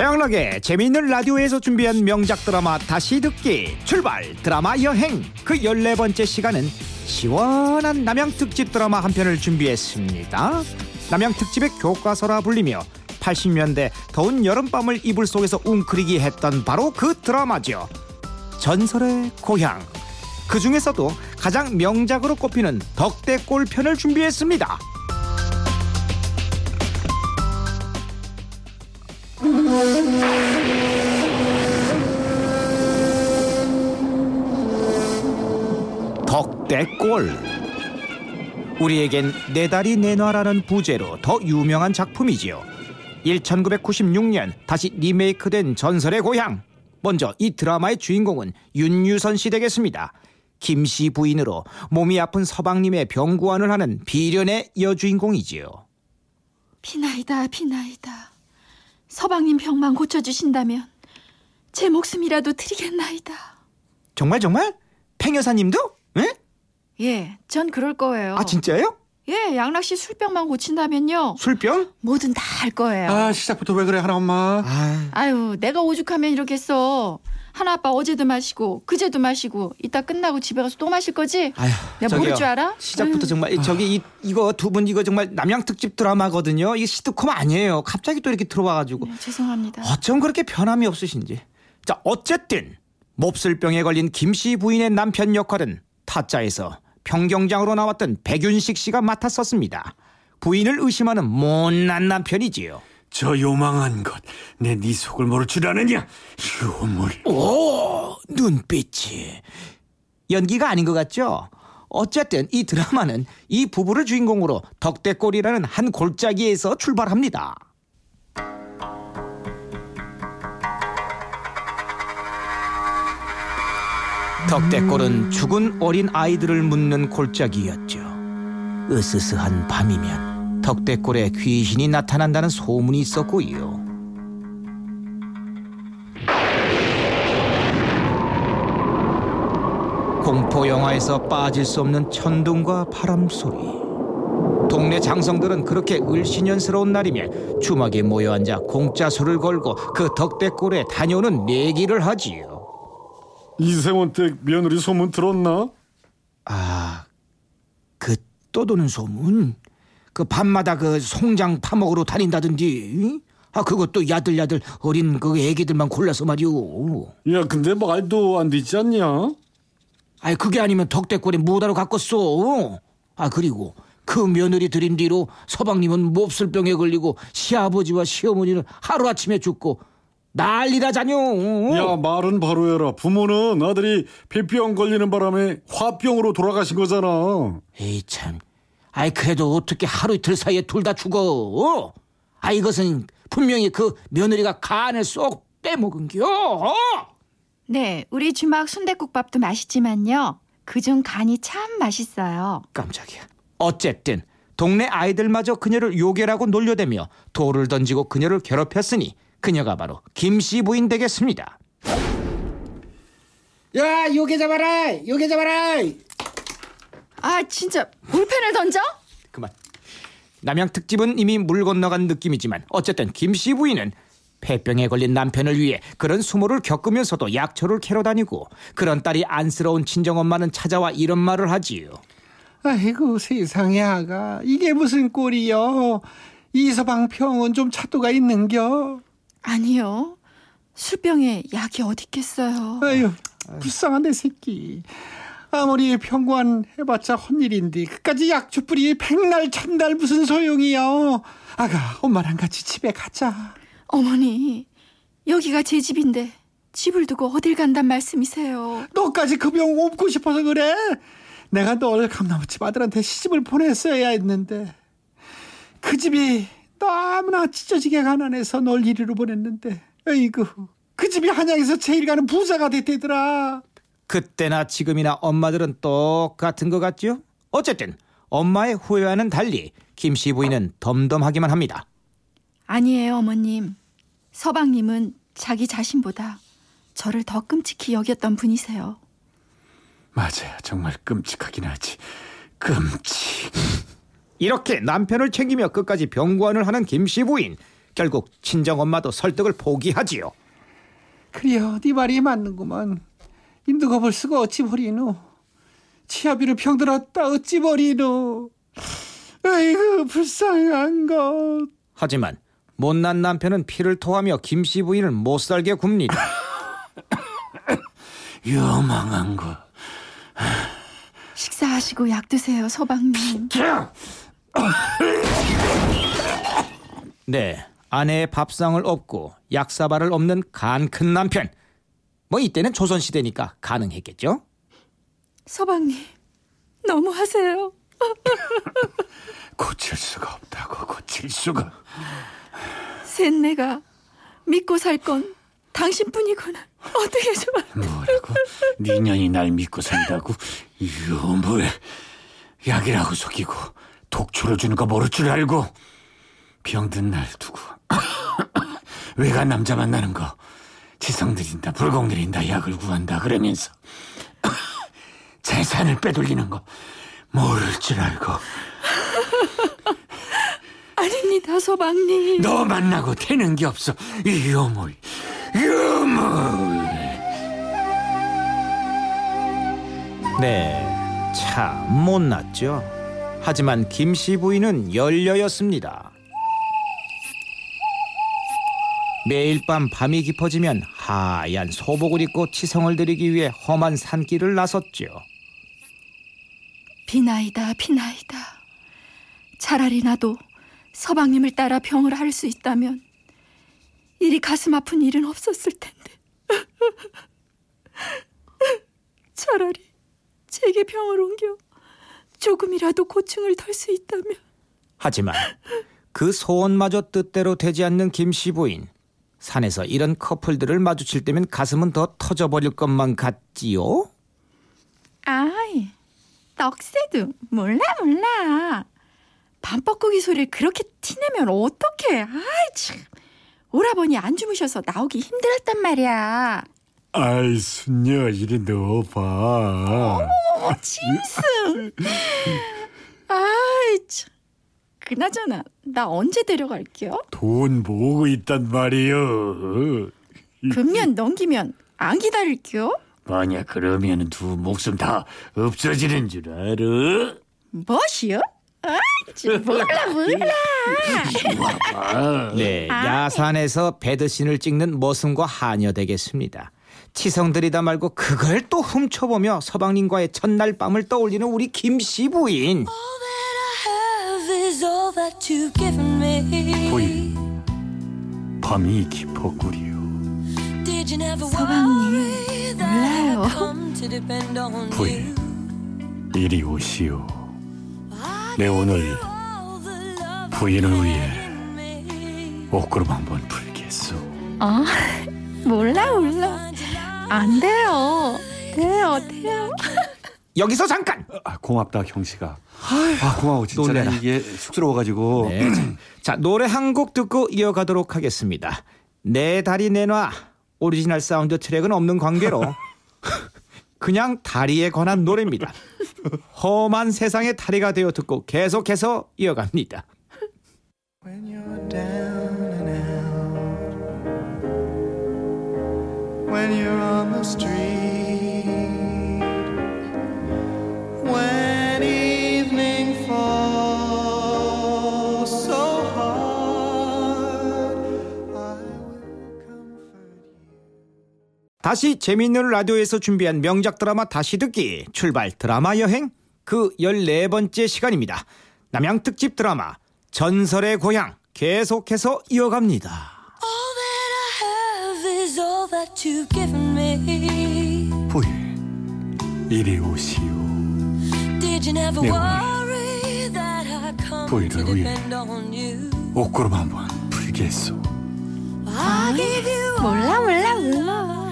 최양락의 재미있는 라디오에서 준비한 명작 드라마 다시 듣기 출발 드라마 여행 그 14번째 시간은 시원한 남양 특집 드라마 한 편을 준비했습니다. 남양 특집의 교과서라 불리며 80년대 더운 여름밤을 이불 속에서 웅크리기 했던 바로 그 드라마죠. 전설의 고향. 그 중에서도 가장 명작으로 꼽히는 덕대골 편을 준비했습니다. 덕대골 우리에겐 내 다리 내놔라는 부제로 더 유명한 작품이지요. 1996년 다시 리메이크된 전설의 고향. 먼저 이 드라마의 주인공은 윤유선 씨 되겠습니다. 김씨 부인으로 몸이 아픈 서방님의 병구안을 하는 비련의 여주인공이지요. 비나이다 비나이다. 서방님 병만 고쳐주신다면 제 목숨이라도 드리겠나이다. 정말 정말? 팽여사님도? 에? 예, 전 그럴 거예요 아 진짜요? 예, 양락 씨 술병만 고친다면요 술병? 뭐든 다 할 거예요 아 시작부터 왜 그래 하나 엄마 아 아유 내가 오죽하면 이렇겠어 하나 아빠 어제도 마시고 그제도 마시고 이따 끝나고 집에 가서 또 마실 거지? 아휴, 내가 모를 저기요. 줄 알아? 시작부터 아유. 정말 저기 이, 이거 두 분 이거 정말 남양 특집 드라마거든요. 이게 시트콤 아니에요. 갑자기 또 이렇게 들어와가지고 네, 죄송합니다 어쩜 그렇게 변함이 없으신지. 자 어쨌든 몹쓸병에 걸린 김 씨 부인의 남편 역할은 타짜에서 평경장으로 나왔던 백윤식 씨가 맡았었습니다. 부인을 의심하는 못난 남편이지요. 저 요망한 것 내 네 속을 모를 줄 아느냐 요물 오 눈빛이 연기가 아닌 것 같죠? 어쨌든 이 드라마는 이 부부를 주인공으로 덕대골이라는 한 골짜기에서 출발합니다. 덕대골은 죽은 어린 아이들을 묻는 골짜기였죠. 으스스한 밤이면 덕대골에 귀신이 나타난다는 소문이 있었고요. 공포 영화에서 빠질 수 없는 천둥과 바람 소리. 동네 장성들은 그렇게 을신연스러운 날이면 주막에 모여 앉아 공짜 술을 걸고 그 덕대골에 다녀오는 내기를 하지요. 이세원 댁 며느리 소문 들었나? 아, 그 떠도는 소문. 그 밤마다 그 송장 파먹으러 다닌다던디. 아, 그것도 야들야들 어린 그 애기들만 골라서 말이오. 야 근데 말도 안 되지 않냐? 아이 그게 아니면 덕대골에 뭐다로 갔겠어. 아 그리고 그 며느리 들인 뒤로 서방님은 몹쓸병에 걸리고 시아버지와 시어머니는 하루아침에 죽고 난리다 자뇨. 야 말은 바로 해라 부모는 아들이 폐병 걸리는 바람에 화병으로 돌아가신 거잖아 에이 참. 아이 그래도 어떻게 하루 이틀 사이에 둘 다 죽어? 아 이것은 분명히 그 며느리가 간을 쏙 빼먹은겨. 네, 우리 주막 순대국밥도 맛있지만요 그중 간이 참 맛있어요 깜짝이야. 어쨌든 동네 아이들마저 그녀를 요괴라고 놀려대며 돌을 던지고 그녀를 괴롭혔으니 그녀가 바로 김씨 부인 되겠습니다. 야 요괴 잡아라 요괴 잡아라 아 진짜 볼펜을 던져? 그만. 남양 특집은 이미 물 건너간 느낌이지만 어쨌든 김씨 부인은 폐병에 걸린 남편을 위해 그런 수모를 겪으면서도 약초를 캐러 다니고 그런 딸이 안쓰러운 친정엄마는 찾아와 이런 말을 하지요. 아이고 세상에 아가 이게 무슨 꼴이여 이서방 평은 좀 차도가 있는겨 아니요. 술병에 약이 어디 있겠어요? 아유 불쌍한 내 새끼. 아무리 평관 해봤자 헛일인데 그까지 약초뿌리 백날 천날 무슨 소용이여 아가 엄마랑 같이 집에 가자. 어머니 여기가 제 집인데 집을 두고 어딜 간단 말씀이세요? 너까지 그병 옮고 싶어서 그래? 내가 널 감나무집 아들한테 시집을 보냈어야 했는데 그 집이 너무나 찢어지게 가난해서 널 이리로 보냈는데 아이고 그 집이 한양에서 제일 가는 부자가 됐대더라. 그때나 지금이나 엄마들은 똑같은 것 같죠? 어쨌든 엄마의 후회와는 달리 김씨 부인은 덤덤하기만 합니다. 아니에요 어머님. 서방님은 자기 자신보다 저를 더 끔찍히 여겼던 분이세요. 맞아요. 정말 끔찍하긴 하지. 끔찍 이렇게 남편을 챙기며 끝까지 병구안을 하는 김씨 부인. 결국 친정 엄마도 설득을 포기하지요. 그래요 네 말이 맞는구먼 인두가 볼 수가 어찌 버리노 치아비를 병들었다 어찌 버리노 아이고 불쌍한 것 하지만 못난 남편은 피를 토하며 김씨 부인을 못 살게 굽니다. 요망한 거. 식사하시고 약 드세요, 서방님. 네, 아내의 밥상을 업고 약사발을 없는 간 큰 남편. 뭐 이때는 조선 시대니까 가능했겠죠? 서방님, 너무 하세요. 고칠 수가 없다고 고칠 수가. 셋내가 믿고 살 건 당신뿐이구나. 어떻게 좋아. 뭐라고? 네 년이 날 믿고 산다고? 이거 뭐야? 약이라고 속이고 독초를 주는 거 모를 줄 알고 병든 날 두고 외간 남자 만나는 거 지성 들인다 불공 들인다 약을 구한다 그러면서 재산을 빼돌리는 거 모를 줄 알고 아닙니다, 서방님. 너 만나고 되는 게 없어 이이 어물 네, 참 못났죠. 하지만 김 씨 부인은 열려였습니다. 매일 밤 밤이 깊어지면 하얀 소복을 입고 치성을 드리기 위해 험한 산길을 나섰죠. 비나이다, 비나이다. 차라리 나도 서방님을 따라 병을 할 수 있다면 이리 가슴 아픈 일은 없었을 텐데. 차라리 제게 병을 옮겨 조금이라도 고충을 덜 수 있다면 하지만 그 소원마저 뜻대로 되지 않는 김씨 부인. 산에서 이런 커플들을 마주칠 때면 가슴은 더 터져버릴 것만 같지요? 아이, 떡새도 몰라 몰라. 밤뻐꾸기 소리를 그렇게 티내면 어떡해. 아이 참. 오라버니 안 주무셔서 나오기 힘들었단 말이야. 아이 순녀 이리 넣어봐 어, 짐승. 아이 참. 그나저나 나 언제 데려갈게요? 돈 모으고 있단 말이여 금년 넘기면 안 기다릴게요? 만약 그러면 두 목숨 다 없어지는 줄 알아? 무엇이요? 아, 참, 몰라 몰라. 아, 네, 야산에서 배드신을 찍는 머슴과 하녀 되겠습니다. 치성들이다 말고 그걸 또 훔쳐보며 서방님과의 첫날 밤을 떠올리는 우리 김씨 부인. is all that you've given me. 부인 밤이 깊었구리요 Did you never 서방님, 몰라요. I come to depend on 부인 you? 이리 오시오 내 오늘 부인을 위해. 옷구름 한번 풀겠소 아, 몰라 몰라. 안 돼요. 돼요 돼요. 여기서 잠깐! 아, 고맙다 경씨가 아 고마워 진짜 놀래라. 나 이게 쑥스러워가지고 네, 자, 노래 한 곡 듣고 이어가도록 하겠습니다. 내 다리 내놔. 오리지널 사운드 트랙은 없는 관계로 그냥 다리에 관한 노래입니다. 험한 세상의 다리가 되어 듣고 계속해서 이어갑니다. When you're on the street, when evening falls so hard, I will comfort you. 다시 재미있는 라디오에서 준비한 명작 드라마 다시 듣기 출발 드라마 여행 그 14번째 시간입니다. 남양 특집 드라마 전설의 고향 계속해서 이어갑니다. 부인 이리 오시오 Did you never 내 worry that I come 부인을 to 위해. depend on you? 옷구름 한번 풀겠소 I give you all 몰라 몰라 몰라.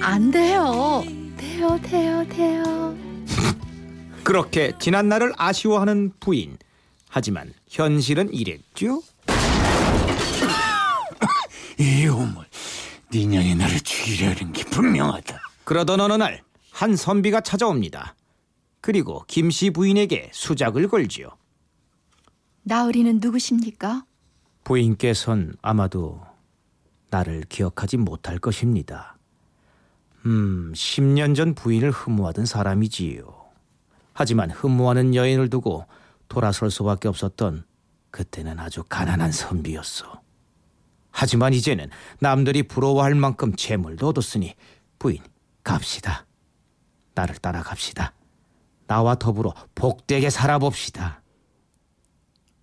안 돼요. 돼요 돼요 돼요. 그렇게 지난 날을 아쉬워하는 부인. 하지만 현실은 이랬죠. 이 오물 네 년이 나를 죽이려는 게 분명하다 그러던 어느 날 한 선비가 찾아옵니다. 그리고 김 씨 부인에게 수작을 걸지요. 나으리는 누구십니까? 부인께선 아마도 나를 기억하지 못할 것입니다. 음, 10년 전 부인을 흠모하던 사람이지요. 하지만 흠모하는 여인을 두고 돌아설 수밖에 없었던 그때는 아주 가난한 선비였어. 하지만 이제는 남들이 부러워할 만큼 재물도 얻었으니 부인 갑시다. 나를 따라갑시다. 나와 더불어 복되게 살아봅시다.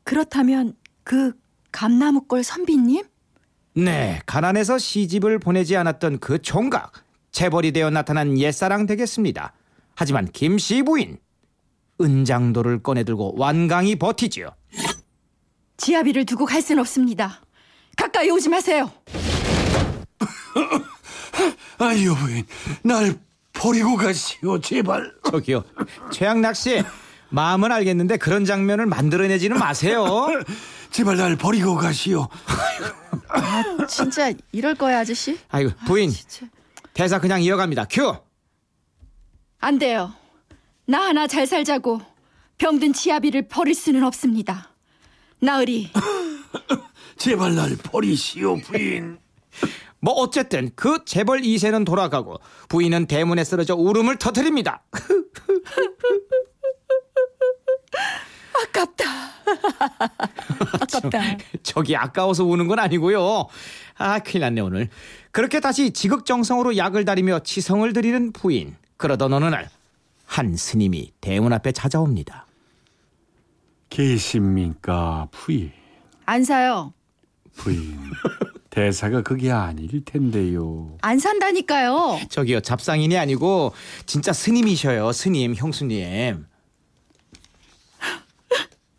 그렇다면 그 감나무골 선비님? 네, 가난해서 시집을 보내지 않았던 그 총각 재벌이 되어 나타난 옛사랑 되겠습니다. 하지만 김씨 부인 은장도를 꺼내들고 완강히 버티지요. 지아비를 두고 갈 순 없습니다. 가까이 오지 마세요. 아 여부인 날 버리고 가시오 제발. 저기요, 최양락 씨 마음은 알겠는데 그런 장면을 만들어내지는 마세요. 제발 날 버리고 가시오. 아, 진짜 이럴 거야, 아저씨? 아이고 부인 진짜. 대사 그냥 이어갑니다. 큐. 안 돼요. 나 하나 잘 살자고 병든 지아비를 버릴 수는 없습니다. 나으리, 제발 날 버리시오 부인. 뭐 어쨌든 그 재벌 2세는 돌아가고 부인은 대문에 쓰러져 울음을 터뜨립니다. 아깝다. 아깝다. 저기 아까워서 우는 건 아니고요. 아 큰일 났네 오늘. 그렇게 다시 지극정성으로 약을 다리며 치성을 드리는 부인. 그러던 어느 날 한 스님이 대문 앞에 찾아옵니다. 계십니까 부인? 안 사요. 부인 대사가 그게 아닐 텐데요. 안 산다니까요. 저기요 잡상인이 아니고 진짜 스님이셔요. 스님 형수님.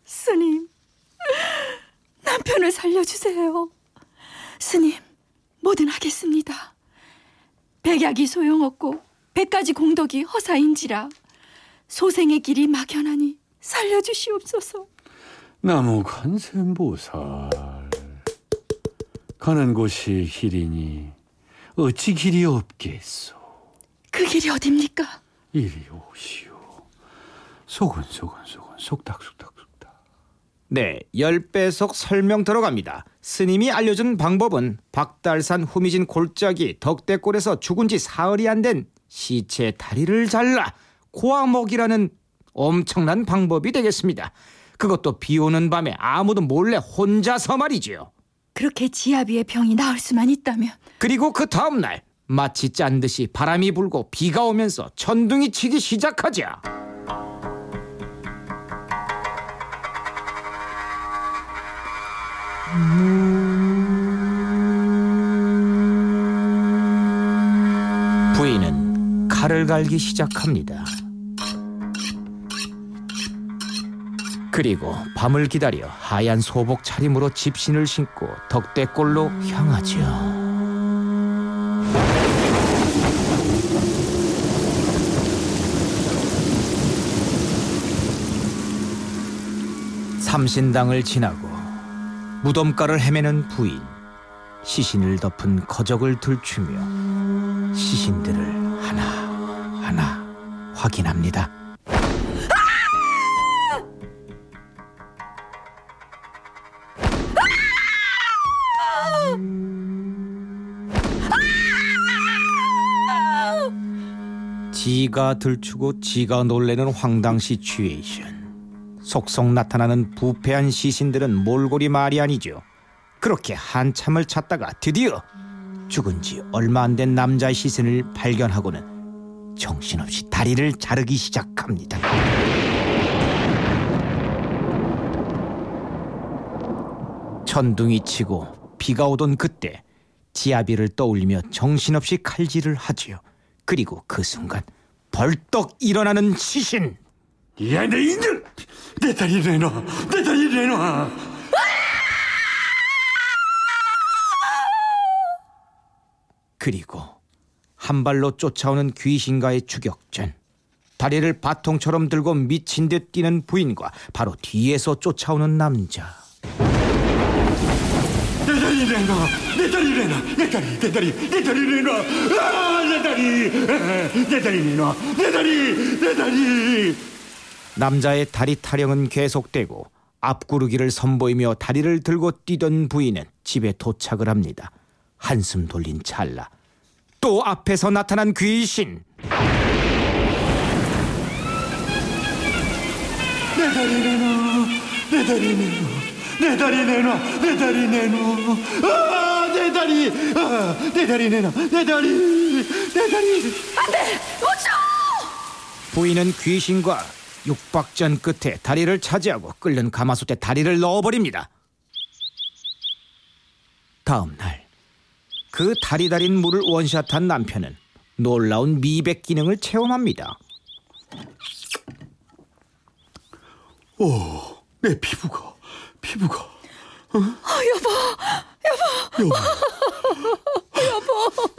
스님, 남편을 살려주세요. 스님, 뭐든 하겠습니다. 백약이 소용없고 백가지 공덕이 허사인지라 소생의 길이 막연하니 살려주시옵소서. 나무 관세음보살 가는 곳이 길이니 어찌 길이 없겠소. 그 길이 어딥니까? 이리 오시오. 소근소근소근 속닥 속닥 속닥. 네, 열배속 설명 들어갑니다. 스님이 알려준 방법은 박달산 후미진 골짜기 덕대골에서 죽은 지 사흘이 안 된 시체 다리를 잘라 고아먹이라는 엄청난 방법이 되겠습니다. 그것도 비 오는 밤에 아무도 몰래 혼자서 말이지요. 그렇게 지아비의 병이 나을 수만 있다면 그리고 그 다음 날 마치 짠 듯이 바람이 불고 비가 오면서 천둥이 치기 시작하자. 부인은 칼을 갈기 시작합니다. 그리고 밤을 기다려 하얀 소복 차림으로 집신을 신고 덕대골로 향하죠. 삼신당을 지나고 무덤가를 헤매는 부인 시신을 덮은 거적을 들추며 시신들을 하나 하나 확인합니다. 지가 들추고 지가 놀래는 황당 시 츄에이션. 속속 나타나는 부패한 시신들은 몰골이 말이 아니죠. 그렇게 한참을 찾다가 드디어 죽은 지 얼마 안 된 남자의 시신을 발견하고는 정신없이 다리를 자르기 시작합니다. 천둥이 치고 비가 오던 그때 지아비를 떠올리며 정신없이 칼질을 하지요. 그리고 그 순간 벌떡 일어나는 시신. 야, 내 인들! 내 다리 내놔! 내 다리 내놔! 그리고 한 발로 쫓아오는 귀신과의 추격전. 다리를 바통처럼 들고 미친 듯 뛰는 부인과 바로 뒤에서 쫓아오는 남자. 내 다리 내놔! 내 다리 내놔! 내 다리, 내 다리, 내 다리 내놔! 아, 내 다리! 내 다리 내놔! 내 다리, 내 다리! 남자의 다리 타령은 계속되고 앞구르기를 선보이며 다리를 들고 뛰던 부인은 집에 도착을 합니다. 한숨 돌린 찰나 또 앞에서 나타난 귀신 내 다리 내놔 내 다리 내놔 내 다리 내놔 내 다리 내놔. 아 내 다리. 아, 내 다리 내놔 내 다리. 내 다리. 부인은 귀신과 육박전 끝에 다리를 차지하고 끓는 가마솥에 다리를 넣어버립니다. 다음 날그 다리 달인 물을 원샷한 남편은 놀라운 미백 기능을 체험합니다. 내 피부가 피부가. 어? 여보. 여보. 여보.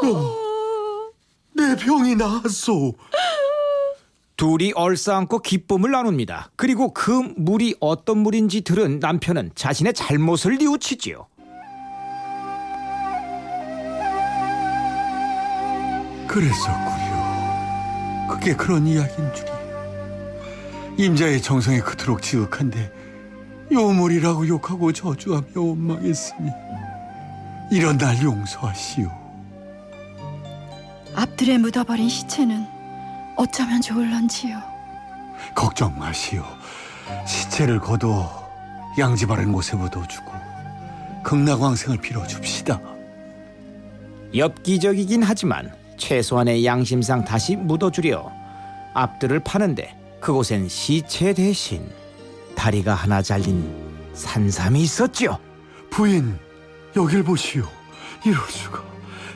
여보. 내 병이 나았소. 둘이 얼싸안고 기쁨을 나눕니다. 그리고 그 물이 어떤 물인지 들은 남편은 자신의 잘못을 뉘우치지요. 그랬었구려. 그게 그런 이야기인 줄이 임자의 정성이 그토록 지극한데 요물이라고 욕하고 저주하며 원망했으니 이런 날 용서하시오 앞들에 묻어버린 시체는 어쩌면 좋을런지요. 걱정 마시오. 시체를 거둬 양지 바른 곳에 묻어주고 극락왕생을 빌어줍시다. 엽기적이긴 하지만 최소한의 양심상 다시 묻어주려 앞들을 파는데 그곳엔 시체 대신 다리가 하나 잘린 산삼이 있었죠. 부인, 여길 보시오. 이럴 수가.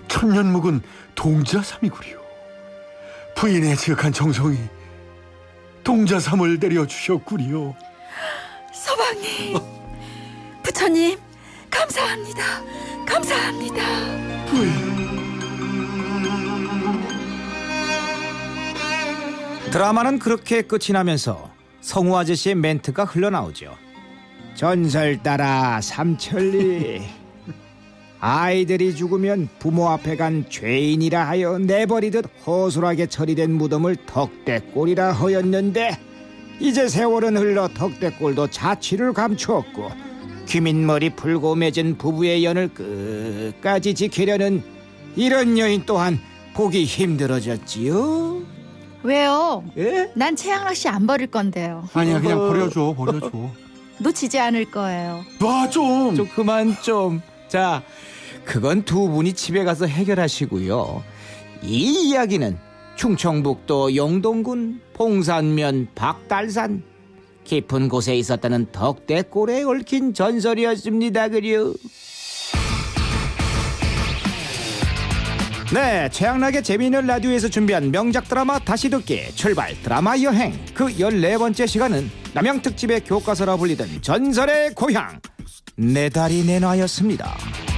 천년 묵은 동자삼이구려. 부인의 지극한 정성이 동자삼을 내려 주셨구려. 서방님, 부처님, 감사합니다. 감사합니다. 부인. 드라마는 그렇게 끝이 나면서 성우 아저씨의 멘트가 흘러나오죠. 전설 따라 삼천리. 아이들이 죽으면 부모 앞에 간 죄인이라 하여 내버리듯 허술하게 처리된 무덤을 덕대꼴이라 하였는데 이제 세월은 흘러 덕대꼴도 자취를 감추었고 귀민머리 풀고 맺은 부부의 연을 끝까지 지키려는 이런 여인 또한 보기 힘들어졌지요. 왜요? 예? 난 최양락 씨 안 버릴 건데요. 아니야, 그냥 버려줘, 버려줘. 놓치지 않을 거예요. 놔 좀. 좀 그만 좀. 자, 그건 두 분이 집에 가서 해결하시고요. 이 이야기는 충청북도 영동군 봉산면 박달산 깊은 곳에 있었다는 덕대골에 얽힌 전설이었습니다. 그려. 네, 최양락의 재미있는 라디오에서 준비한 명작 드라마 다시 듣기 출발. 드라마 여행. 그 14번째 시간은 남양 특집의 교과서라 불리던 전설의 고향. 내 다리 내놔였습니다.